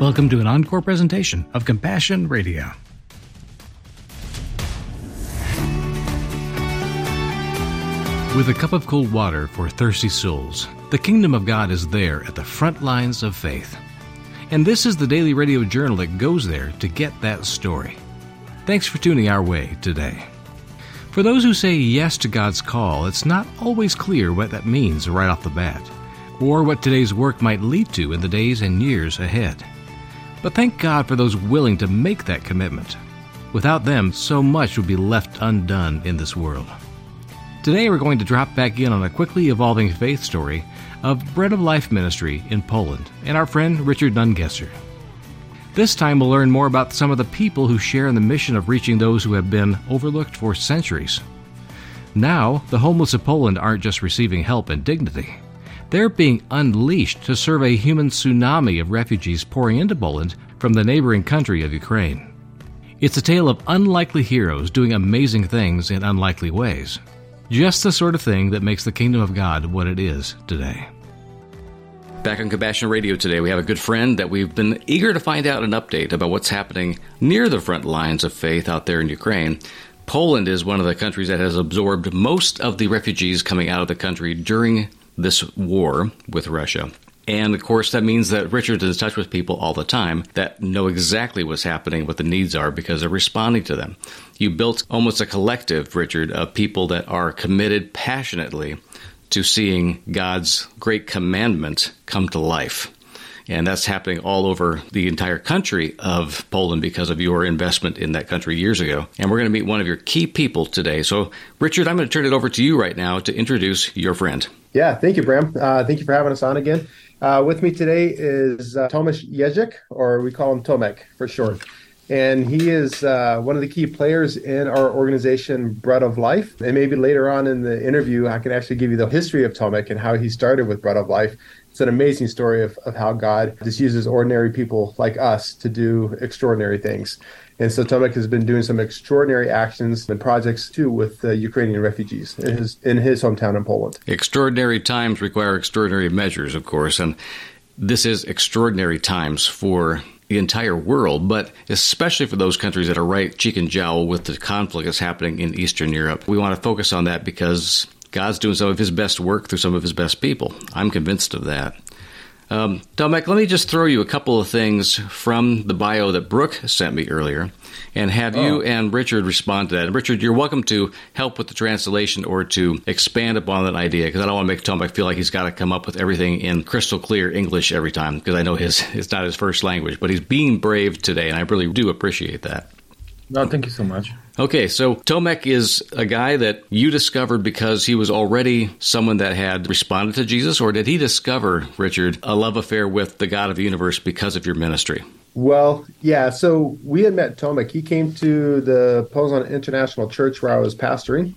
Welcome to an encore presentation of Compassion Radio. With a cup of cold water for thirsty souls, the kingdom of God is there at the front lines of faith. And this is the daily radio journal that goes there to get that story. Thanks for tuning our way today. For those who say yes to God's call, it's not always clear what that means right off the bat, or what today's work might lead to in the days and years ahead. But thank God for those willing to make that commitment. Without them, so much would be left undone in this world. Today, we're going to drop back in on a quickly evolving faith story of Bread of Life Ministry in Poland and our friend Richard Nungesser. This time, we'll learn more about some of the people who share in the mission of reaching those who have been overlooked for centuries. Now, the homeless of Poland aren't just receiving help and dignity. They're being unleashed to serve a human tsunami of refugees pouring into Poland from the neighboring country of Ukraine. It's a tale of unlikely heroes doing amazing things in unlikely ways. Just the sort of thing that makes the kingdom of God what it is today. Back on Compassion Radio today, we have a good friend that we've been eager to find out an update about what's happening near the front lines of faith out there in Ukraine. Poland is one of the countries that has absorbed most of the refugees coming out of the country during this war with Russia. And of course, that means that Richard is in touch with people all the time that know exactly what's happening, what the needs are, because they're responding to them. You built almost a collective, Richard, of people that are committed passionately to seeing God's great commandment come to life. And that's happening all over the entire country of Poland because of your investment in that country years ago. And we're going to meet one of your key people today. So, Richard, I'm going to turn it over to you right now to introduce your friend. Yeah, thank you, Bram. Uh, thank you for having us on again. Uh, with me today is uh, Tomasz Jesyk, or we call him Tomek for short. And he is uh, one of the key players in our organization, Bread of Life. And maybe later on in the interview, I can actually give you the history of Tomek and how he started with Bread of Life. It's an amazing story of, of how God just uses ordinary people like us to do extraordinary things. And so Tomek has been doing some extraordinary actions and projects too with uh, Ukrainian refugees in his in his hometown in Poland. Extraordinary times require extraordinary measures, of course, and this is extraordinary times for the entire world, but especially for those countries that are right cheek and jowl with the conflict that's happening in Eastern Europe. We want to focus on that because God's doing some of his best work through some of his best people. I'm convinced of that. Um, Tomek, let me just throw you a couple of things from the bio that Brooke sent me earlier and have oh. you and Richard respond to that. And Richard, you're welcome to help with the translation or to expand upon that idea because I don't want to make Tomek feel like he's got to come up with everything in crystal clear English every time because I know his it's not his first language, but he's being brave today, and I really do appreciate that. No, thank you so much. Okay, so Tomek is a guy that you discovered because he was already someone that had responded to Jesus, or did he discover, Richard, a love affair with the God of the universe because of your ministry? Well, yeah. So we had met Tomek. He came to the Poland International Church where I was pastoring.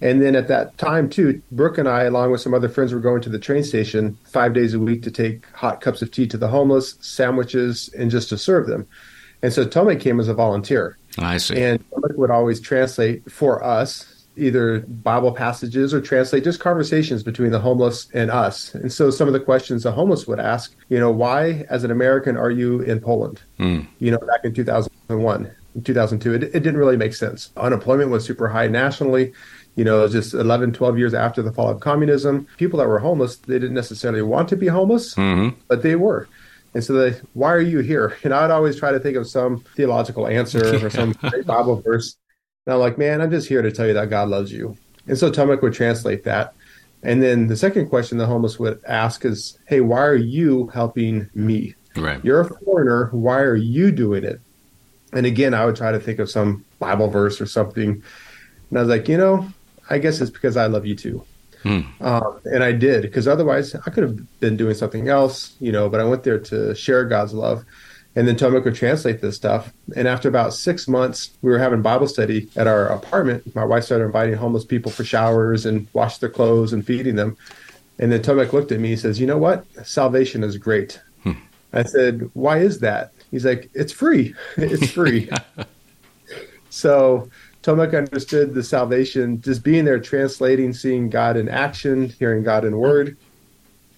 And then at that time, too, Brooke and I, along with some other friends, were going to the train station five days a week to take hot cups of tea to the homeless, sandwiches, and just to serve them. And so Tomek came as a volunteer. I see. And would always translate for us either Bible passages or translate just conversations between the homeless and us. And so some of the questions the homeless would ask, you know, why as an American are you in Poland? Mm. You know, back in 2001, 2002, it, it didn't really make sense. Unemployment was super high nationally. You know, just 11, 12 years after the fall of communism, people that were homeless, they didn't necessarily want to be homeless, mm-hmm. but they were. And so they, why are you here? And I'd always try to think of some theological answer or some Bible verse. And I'm like, man, I'm just here to tell you that God loves you. And so Tomek would translate that. And then the second question the homeless would ask is, hey, why are you helping me? Right. You're a foreigner. Why are you doing it? And again, I would try to think of some Bible verse or something. And I was like, you know, I guess it's because I love you too. Hmm. Um, and I did because otherwise I could have been doing something else, you know. But I went there to share God's love, and then Tomek would translate this stuff. And after about six months, we were having Bible study at our apartment. My wife started inviting homeless people for showers and wash their clothes and feeding them. And then Tomek looked at me. He says, "You know what? Salvation is great." Hmm. I said, "Why is that?" He's like, "It's free. it's free." so Tomek understood the salvation, just being there, translating, seeing God in action, hearing God in word.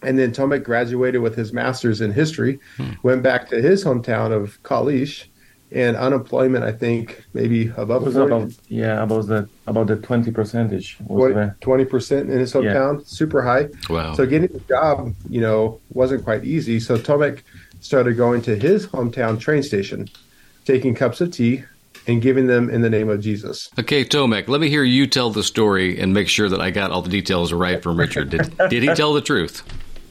And then Tomek graduated with his master's in history, hmm. went back to his hometown of Kalisz, and unemployment, I think, maybe above was about yeah about the about the twenty percentage twenty percent in his hometown, yeah. super high. Wow! So getting a job, you know, wasn't quite easy. So Tomek started going to his hometown train station, taking cups of tea, and giving them in the name of Jesus. Okay, Tomek, let me hear you tell the story and make sure that I got all the details right from Richard. Did, did he tell the truth?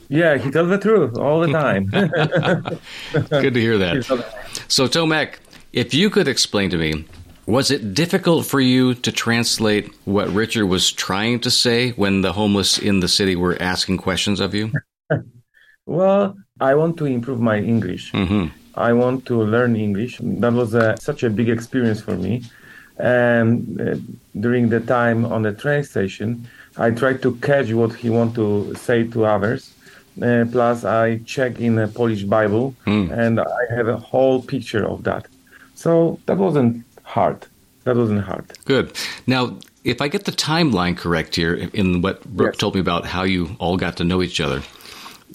Yeah, he tells the truth all the time. Good to hear that. So, Tomek, if you could explain to me, was it difficult for you to translate what Richard was trying to say when the homeless in the city were asking questions of you? well, I want to improve my English. Mm-hmm. I want to learn English. That was a, such a big experience for me. And uh, during the time on the train station, I tried to catch what he want to say to others. Uh, plus, I check in a Polish Bible, mm. and I have a whole picture of that. So that wasn't hard. That wasn't hard. Good. Now, if I get the timeline correct here in what Brooke yes. told me about how you all got to know each other,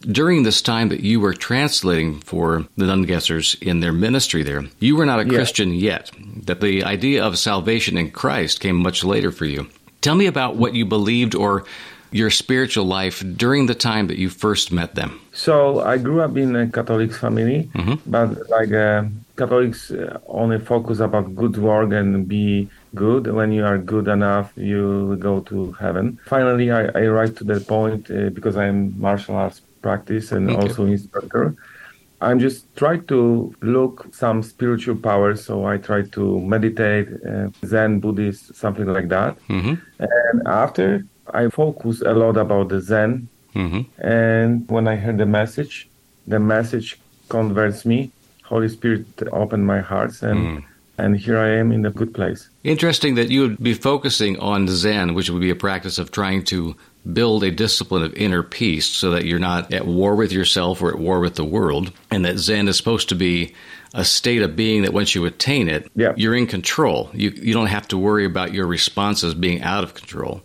during this time that you were translating for the Nungessers in their ministry there, you were not a yes. Christian yet. That the idea of salvation in Christ came much later for you. Tell me about what you believed or your spiritual life during the time that you first met them. So I grew up in a Catholic family, mm-hmm. but like uh, Catholics uh, only focus about good work and be good. When you are good enough, you go to heaven. Finally, I, I arrived to that point uh, because I'm martial arts practice and also instructor. I'm just trying to look some spiritual power. So I try to meditate, uh, Zen, Buddhist, something like that. Mm-hmm. And after I focus a lot about the Zen. Mm-hmm. And when I heard the message, the message converts me. Holy Spirit opened my heart, and mm. And here I am in a good place. Interesting that you would be focusing on Zen, which would be a practice of trying to build a discipline of inner peace so that you're not at war with yourself or at war with the world, and that Zen is supposed to be a state of being that once you attain it, yeah. you're in control. You you don't have to worry about your responses being out of control.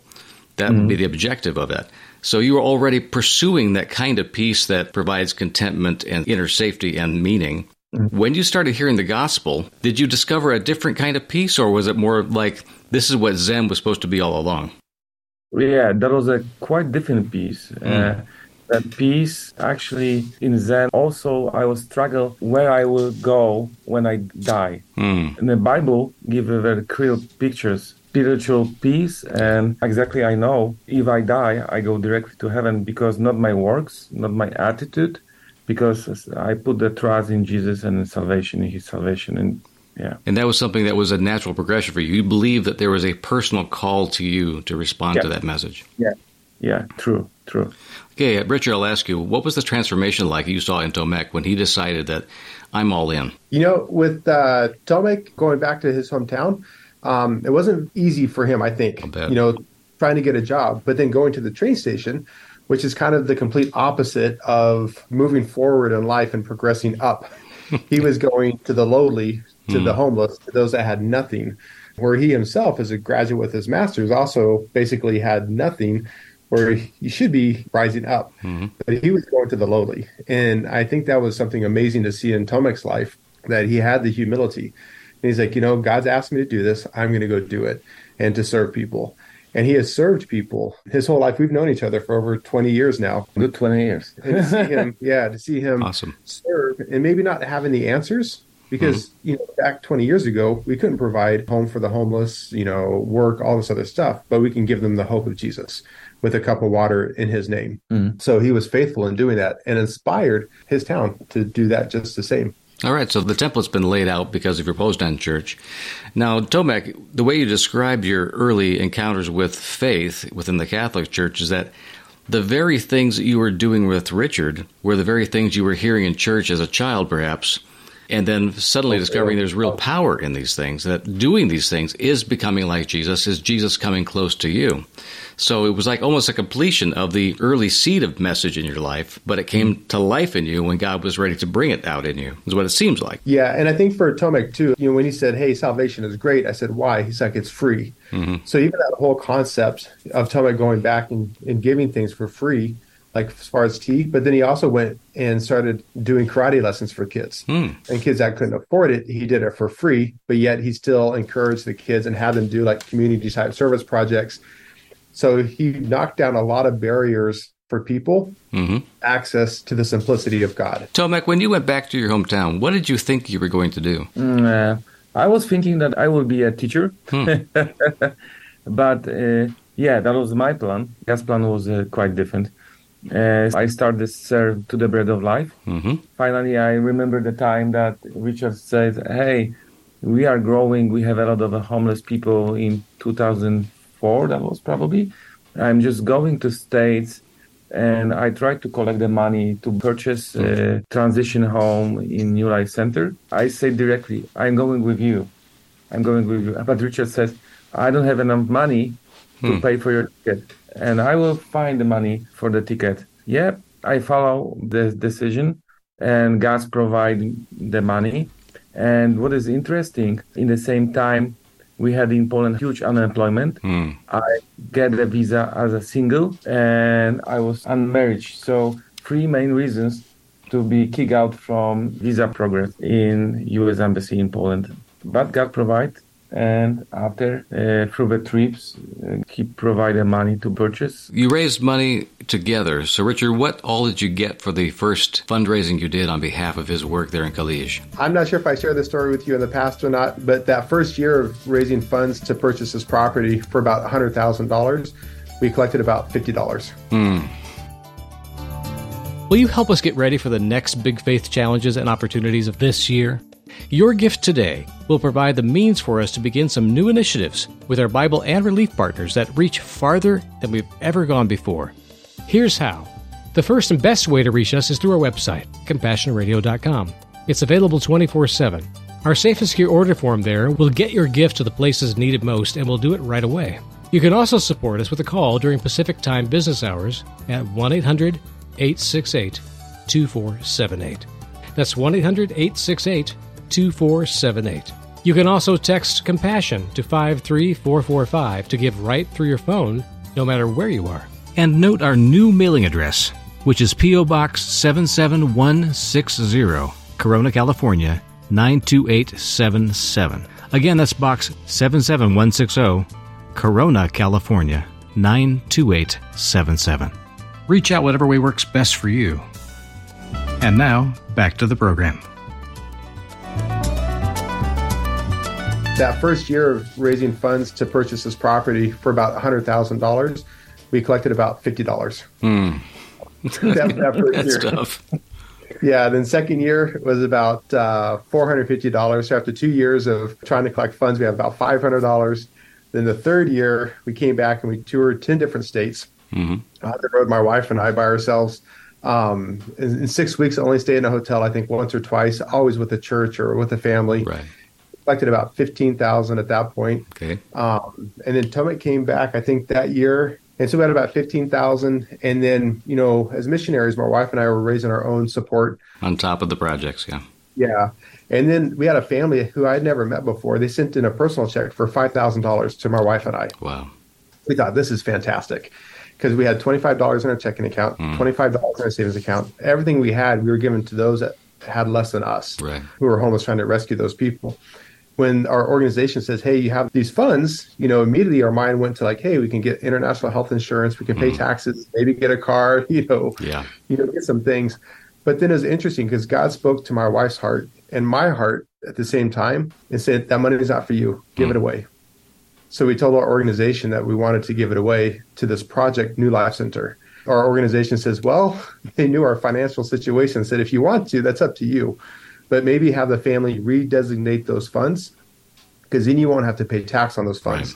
That mm-hmm. would be mm-hmm. the objective of it. So you are already pursuing that kind of peace that provides contentment and inner safety and meaning. When you started hearing the gospel, did you discover a different kind of peace, or was it more like this is what Zen was supposed to be all along? Yeah, that was a quite different peace. Mm. Uh, that peace actually in Zen also I will struggle where I will go when I die. Mm. And the Bible give very clear pictures spiritual peace and exactly I know if I die I go directly to heaven because not my works, not my attitude, because I put the trust in Jesus and in salvation in his salvation and yeah. And that was something that was a natural progression for you. You believe that there was a personal call to you to respond yeah. to that message. Yeah. Yeah, true, true. Okay, Richard, I'll ask you, what was the transformation like you saw in Tomek when he decided that I'm all in? You know, with uh, Tomek going back to his hometown, um, it wasn't easy for him, I think, you know, trying to get a job, but then going to the train station, which is kind of the complete opposite of moving forward in life and progressing up. he was going to the lowly, to the hmm. homeless, to those that had nothing, where he himself, as a graduate with his master's, also basically had nothing where he should be rising up. Mm-hmm. But he was going to the lowly. And I think that was something amazing to see in Tomek's life that he had the humility and he's like, you know, God's asked me to do this. I'm going to go do it and to serve people. And he has served people his whole life. We've known each other for over 20 years now. Good 20 years. and to see him, yeah, to see him awesome. serve and maybe not having the answers because, mm-hmm. you know, back 20 years ago, we couldn't provide home for the homeless, you know, work, all this other stuff, but we can give them the hope of Jesus with a cup of water in his name. Mm-hmm. So he was faithful in doing that and inspired his town to do that just the same. All right, so the template's been laid out because of your Poznan church. Now, Tomek, the way you described your early encounters with faith within the Catholic Church is that the very things that you were doing with Richard were the very things you were hearing in church as a child, perhaps, and then suddenly discovering there's real power in these things, that doing these things is becoming like Jesus, is Jesus coming close to you. So it was like almost a completion of the early seed of message in your life, but it came to life in you when God was ready to bring it out in you, is what it seems like. Yeah. And I think for Tomek too, you know, when he said, Hey, salvation is great, I said, Why? He's like, It's free. Mm-hmm. So even that whole concept of Tomek going back and, and giving things for free like as far as tea. But then he also went and started doing karate lessons for kids Hmm. and kids that couldn't afford it. He did it for free, but yet he still encouraged the kids and had them do like community type service projects. So he knocked down a lot of barriers for people hmm access to the simplicity of God. Tomek, when you went back to your hometown, what did you think you were going to do? Mm, uh, I was thinking that I would be a teacher, but uh, yeah, that was my plan. God's plan was uh, quite different. Uh, I started to serve to the bread of life. hmm Finally, I remember the time that Richard said, "Hey, we are growing. We have a lot of uh, homeless people in 2004. That was probably. I'm just going to states." And I tried to collect the money to purchase a transition home in New Life Center. I said directly, I'm going with you. I'm going with you. But Richard says, I don't have enough money to pay for your ticket. And I will find the money for the ticket. Yep, I follow the decision and God provide the money. And what is interesting, in the same time, we had in Poland huge unemployment. Hmm. I get a visa as a single and I was unmarried. So three main reasons to be kicked out from visa progress in U.S. Embassy in Poland. But God provide, and after uh, through the trips, uh, He provided money to purchase. You raised money together. So, Richard, what all did you get for the first fundraising you did on behalf of his work there in Kalisz? I'm not sure if I shared this story with you in the past or not, but that first year of raising funds to purchase this property for about $100,000, we collected about $50. Will you help us get ready for the next big faith challenges and opportunities of this year? Your gift today will provide the means for us to begin some new initiatives with our Bible and relief partners that reach farther than we've ever gone before. Here's how. The first and best way to reach us is through our website, compassionradio.com. It's available 24 7. Our safe and secure order form there will get your gift to the places needed most and we'll do it right away. You can also support us with a call during Pacific Time business hours at 1 800 868 2478. That's 1 800 868 2478. You can also text Compassion to 53445 to give right through your phone, no matter where you are. And note our new mailing address, which is P.O. Box 77160, Corona, California 92877. Again, that's Box 77160, Corona, California 92877. Reach out whatever way works best for you. And now, back to the program. That first year of raising funds to purchase this property for about $100,000, we collected about $50. that, that first That's year. tough. Yeah, then second year was about uh, $450. So after two years of trying to collect funds, we have about $500. Then the third year, we came back and we toured 10 different states. Mhm. Uh, the road, my wife and I by ourselves. Um, in, in six weeks, I only stayed in a hotel, I think once or twice, always with a church or with a family. Right. Collected about 15000 at that point. Okay. Um, and then Tomek came back, I think, that year. And so we had about 15,000. And then, you know, as missionaries, my wife and I were raising our own support. On top of the projects, yeah. Yeah. And then we had a family who I'd never met before. They sent in a personal check for $5,000 to my wife and I. Wow. We thought this is fantastic because we had $25 in our checking account, $25 in our savings account. Everything we had, we were given to those that had less than us Right. who were homeless trying to rescue those people. When our organization says, "Hey, you have these funds," you know, immediately our mind went to like, "Hey, we can get international health insurance, we can pay mm. taxes, maybe get a car, you know, Yeah. you know, get some things." But then it was interesting because God spoke to my wife's heart and my heart at the same time and said, "That money is not for you. Give it mm. away." So we told our organization that we wanted to give it away to this project, New Life Center. Our organization says, well, they knew our financial situation, said, if you want to, that's up to you. But maybe have the family redesignate those funds because then you won't have to pay tax on those funds,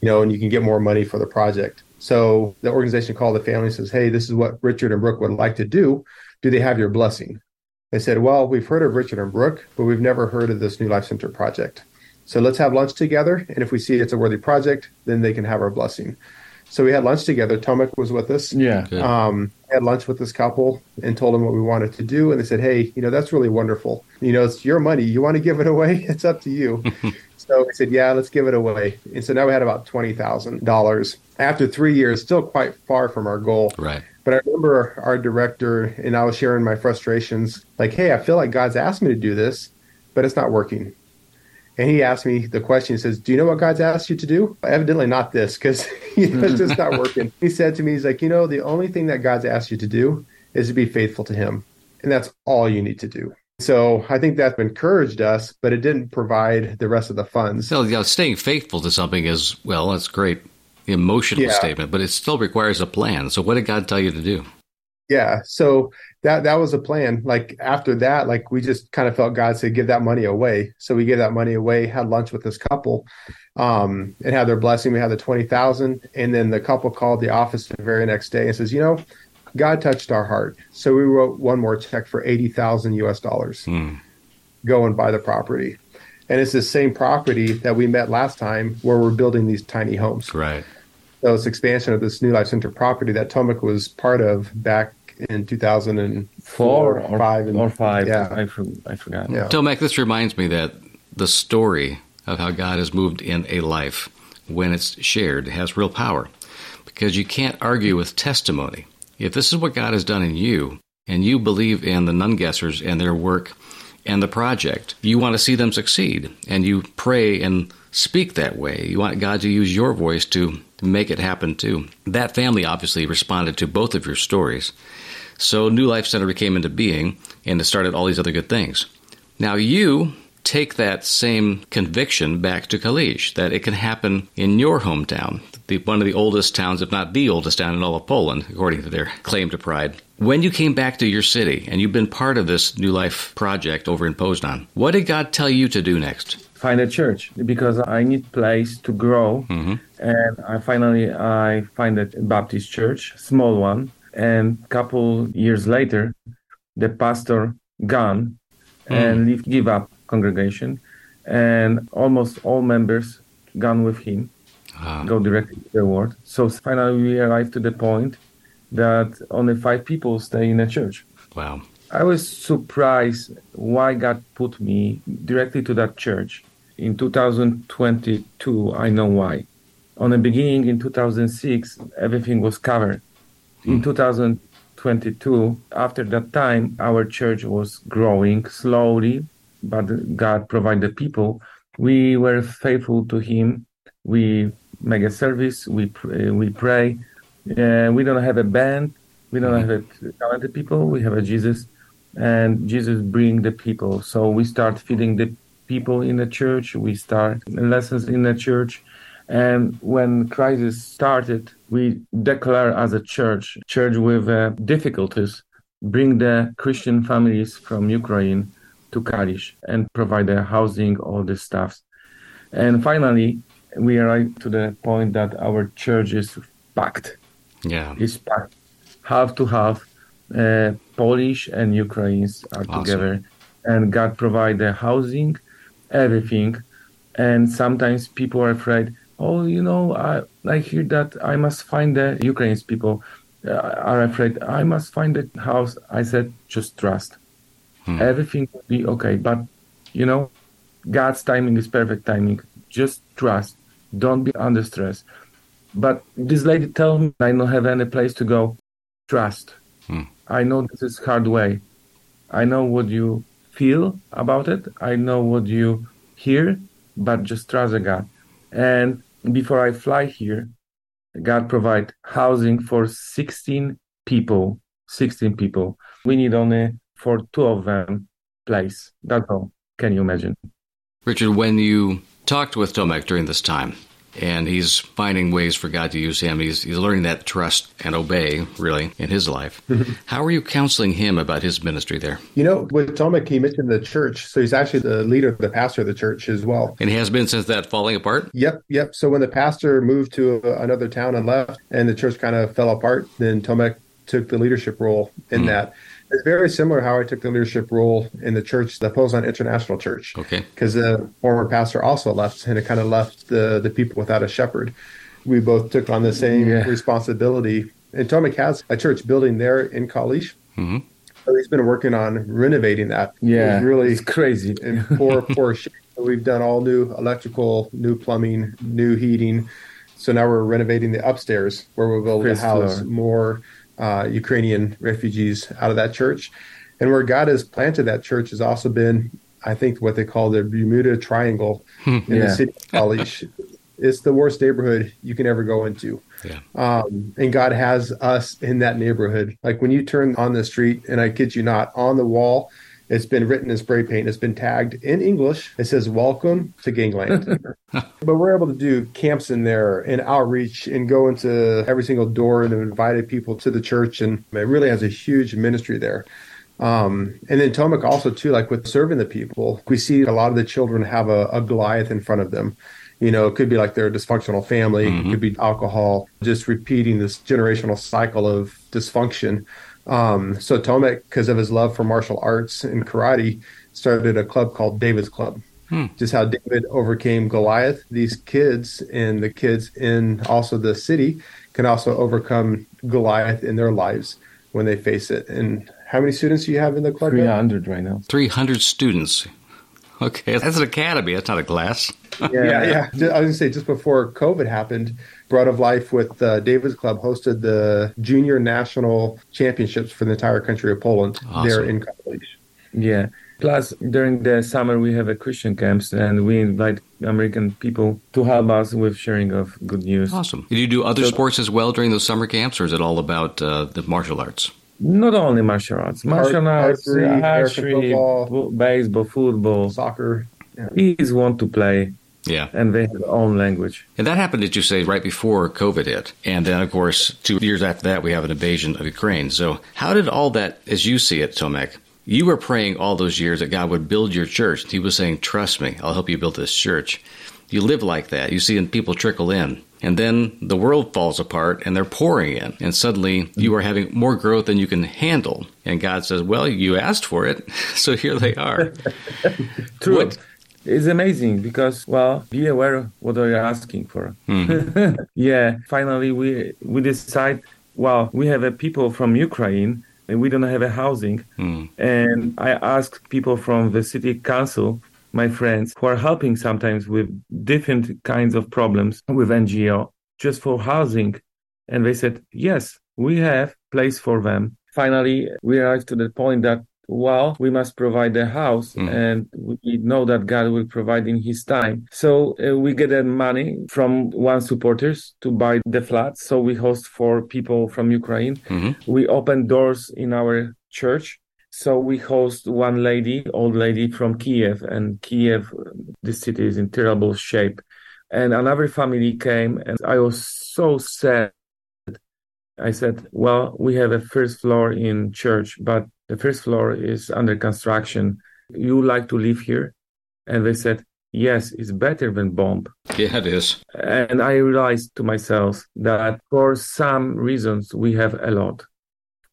you know, and you can get more money for the project. So the organization called the family and says, hey, this is what Richard and Brooke would like to do. Do they have your blessing? They said, well, we've heard of Richard and Brooke, but we've never heard of this New Life Center project. So let's have lunch together. And if we see it's a worthy project, then they can have our blessing. So we had lunch together. Tomek was with us. Yeah. Good. Um, had lunch with this couple and told them what we wanted to do. And they said, hey, you know, that's really wonderful. You know, it's your money. You want to give it away? It's up to you. so we said, yeah, let's give it away. And so now we had about $20,000. After three years, still quite far from our goal. Right. But I remember our director and I was sharing my frustrations like, hey, I feel like God's asked me to do this, but it's not working. And he asked me the question. He says, "Do you know what God's asked you to do?" Evidently, not this, because you know, it's just not working. he said to me, "He's like, you know, the only thing that God's asked you to do is to be faithful to Him, and that's all you need to do." So I think that encouraged us, but it didn't provide the rest of the funds. So, staying faithful to something is well, that's great, emotional yeah. statement, but it still requires a plan. So, what did God tell you to do? Yeah. So that that was a plan. Like after that, like we just kind of felt God said, give that money away. So we gave that money away, had lunch with this couple, um, and had their blessing. We had the twenty thousand. And then the couple called the office the very next day and says, you know, God touched our heart. So we wrote one more check for eighty thousand US dollars. Hmm. Go and buy the property. And it's the same property that we met last time where we're building these tiny homes. Right. So it's expansion of this New Life Center property that Tomek was part of back in 2004 or five and, or five. Yeah, I, I forgot. Yeah. Tomek, this reminds me that the story of how God has moved in a life when it's shared has real power because you can't argue with testimony. If this is what God has done in you, and you believe in the Nungessers and their work and the project, you want to see them succeed, and you pray and speak that way. You want God to use your voice to make it happen too. That family obviously responded to both of your stories. So New Life Center came into being and it started all these other good things. Now you take that same conviction back to Kalisz, that it can happen in your hometown, the, one of the oldest towns, if not the oldest town in all of Poland, according to their claim to pride. When you came back to your city and you've been part of this New Life project over in Poznan, what did God tell you to do next? Find a church because I need place to grow, mm-hmm. and I finally I find a Baptist church, small one, and couple years later, the pastor gone mm. and leave, give up congregation, and almost all members gone with him, ah. go directly to the world. So finally, we arrived to the point that only five people stay in a church. Wow. I was surprised why God put me directly to that church. In 2022, I know why. On the beginning in 2006, everything was covered hmm. in 2022, after that time, our church was growing slowly, but God provided people. We were faithful to Him. We make a service. We pray, eh, we pray. Uh, we don't have a band. We don't hmm. have a talented people. We have a Jesus, and Jesus bring the people. So we start feeding the people in the church. We start lessons in the church and when crisis started, we declare as a church, church with uh, difficulties, bring the Christian families from Ukraine to Kalisz and provide their housing, all this stuff. And finally, we arrived to the point that our church is packed. Yeah, it's packed, half to half. Uh, Polish and Ukrainians are awesome. together, and God provide the housing, everything. And sometimes people are afraid oh, you know, I, I hear that I must find the Ukrainian people uh, are afraid. I must find the house. I said, just trust. Hmm. Everything will be okay. But, you know, God's timing is perfect timing. Just trust. Don't be under stress. But this lady told me I don't have any place to go. Trust. Hmm. I know this is hard way. I know what you feel about it. I know what you hear, but just trust God. And before I fly here, God provide housing for 16 people. 16 people. We need only for two of them place. That's all. Can you imagine? Richard, when you talked with Tomek during this time, and he's finding ways for God to use him. He's, he's learning that trust and obey, really, in his life. Mm-hmm. How are you counseling him about his ministry there? You know, with Tomek, he mentioned the church. So he's actually the leader, the pastor of the church as well. And he has been since that falling apart? Yep, yep. So when the pastor moved to another town and left, and the church kind of fell apart, then Tomek took the leadership role in mm. that. It's very similar how I took the leadership role in the church, the Poznan International Church. Okay. Because the former pastor also left, and it kind of left the the people without a shepherd. We both took on the same yeah. responsibility. And Tomek has a church building there in Kalisz. Mm-hmm. So he's been working on renovating that. Yeah, it's really it's crazy in poor, poor shape. So we've done all new electrical, new plumbing, new heating. So now we're renovating the upstairs where we'll be able to house floor. more uh, Ukrainian refugees out of that church. And where God has planted that church has also been, I think, what they call the Bermuda Triangle in Yeah. the city of Kalisz. it's the worst neighborhood you can ever go into. Yeah. Um, and God has us in that neighborhood. Like when you turn on the street, and I kid you not, on the wall, it's been written in spray paint. It's been tagged in English. It says "Welcome to Gangland." but we're able to do camps in there and outreach and go into every single door and have invited people to the church, and it really has a huge ministry there. Um, and then Tomek also too, like with serving the people, we see a lot of the children have a, a Goliath in front of them. You know, it could be like their dysfunctional family, it could be alcohol, just repeating this generational cycle of dysfunction. Um, so Tomek, because of his love for martial arts and karate, started a club called David's Club. Just how David overcame Goliath. These kids and the kids in also the city can also overcome Goliath in their lives when they face it. And how many students do you have in the club? 300 right now. 300 students. Okay, that's an academy. That's not a class. yeah, yeah. Ju- I was gonna say just before COVID happened, Bread of Life with uh, David's Club hosted the junior national championships for the entire country of Poland Awesome. there in Kalisz. Yeah. Plus, during the summer, we have a Christian camps, and we invite American people to help us with sharing of good news. Awesome. Did you do other So- sports as well during those summer camps, or is it all about uh, the martial arts? Not only martial arts, martial arts, archery, American archery, football. baseball, football. Soccer. Kids want to play, Yeah. and they have their own language. And that happened, did you say, right before COVID hit? And then, of course, two years after that, we have an invasion of Ukraine. So, how did all that, as you see it, Tomek, you were praying all those years that God would build your church. He was saying, Trust me, I'll help you build this church. You live like that. You see people trickle in. And then the world falls apart and they're pouring in. And suddenly you are having more growth than you can handle. And God says, Well, you asked for it. So here they are. True. What- It's amazing because, well, be aware what are you asking for. Hmm. yeah, finally we we decide, well, we have a people from Ukraine and we don't have a housing. Hmm. And I ask people from the city council, my friends, who are helping sometimes with different kinds of problems with NGO, just for housing. And they said, yes, we have place for them. Finally, we arrived to the point that well, we must provide a house and we know that God will provide in his time. So uh, we get the money from one supporters to buy the flats. So we host for people from Ukraine. We open doors in our church. So we host one lady, old lady from Kiev and Kiev, this city is in terrible shape. And another family came and I was so sad I said, well, we have a first floor in church, but the first floor is under construction. You like to live here? And they said, yes, it's better than bomb. yeah, it is. And I realized to myself that for some reasons we have a lot,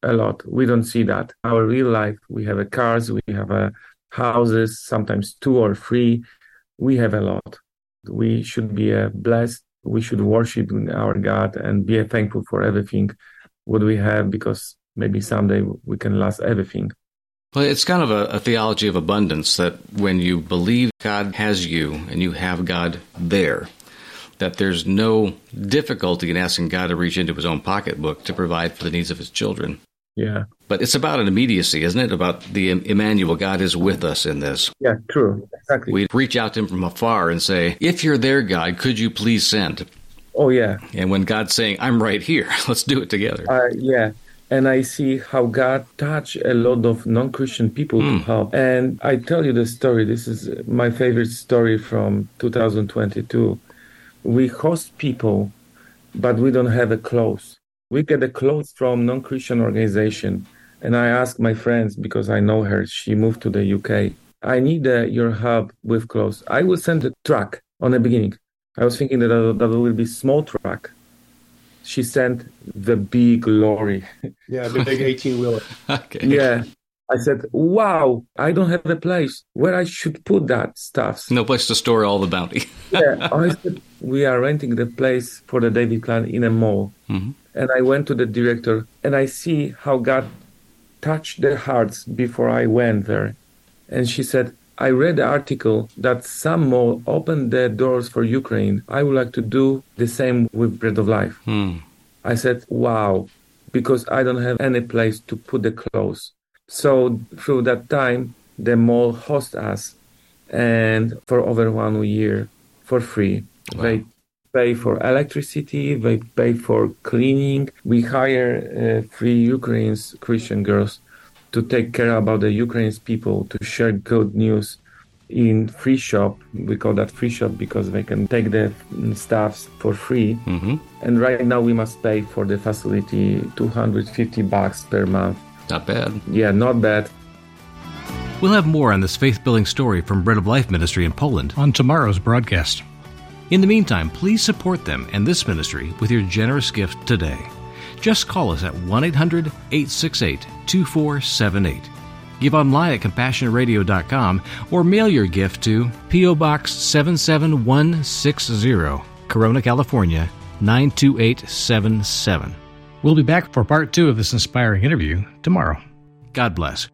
a lot. We don't see that. Our real life, we have a cars, we have a houses, sometimes two or three. We have a lot. We should be uh, blessed. We should worship our God and be thankful for everything what we have because maybe someday we can lose everything. Well, it's kind of a, a theology of abundance that when you believe God has you and you have God there, that there's no difficulty in asking God to reach into his own pocketbook to provide for the needs of his children. Yeah. But it's about an immediacy, isn't it? About the Emmanuel, God is with us in this. Yeah, true. Exactly. We reach out to him from afar and say, If you're there, God, could you please send? oh, yeah. And when God's saying, I'm right here, let's do it together. Uh, yeah. And I see how God touched a lot of non-Christian people to help. And I tell you the story. This is my favorite story from 2022. We host people, but we don't have a clothes. We get the clothes from non-Christian organization. And I ask my friends because I know her. She moved to the UK. I need uh, your help with clothes. I will send a truck on the beginning. I was thinking that that will be small truck. She sent the big lorry. Yeah, the big 18 wheeler. Okay. yeah. I said, wow, I don't have a place where I should put that stuff. No place to store all the bounty. yeah. I said, we are renting the place for the David Clan in a mall. Mm-hmm. And I went to the director and I see how God touched their hearts before I went there. And she said, I read the article that some mall opened their doors for Ukraine. I would like to do the same with Bread of Life. I said, wow, because I don't have any place to put the clothes. So through that time, the mall host us and for over one year for free. Wow. They pay for electricity, they pay for cleaning. We hire uh, three Ukrainians, Christian girls, to take care about the Ukrainian people, to share good news in free shop. We call that free shop because they can take the stuffs for free. Mm-hmm. And right now we must pay for the facility 250 bucks per month. Not bad. Yeah, not bad. We'll have more on this faith building story from Bread of Life Ministry in Poland on tomorrow's broadcast. In the meantime, please support them and this ministry with your generous gift today. Just call us at 1 800 868 2478. Give online at CompassionRadio.com or mail your gift to P.O. Box 77160, Corona, California 92877. We'll be back for part two of this inspiring interview tomorrow. God bless.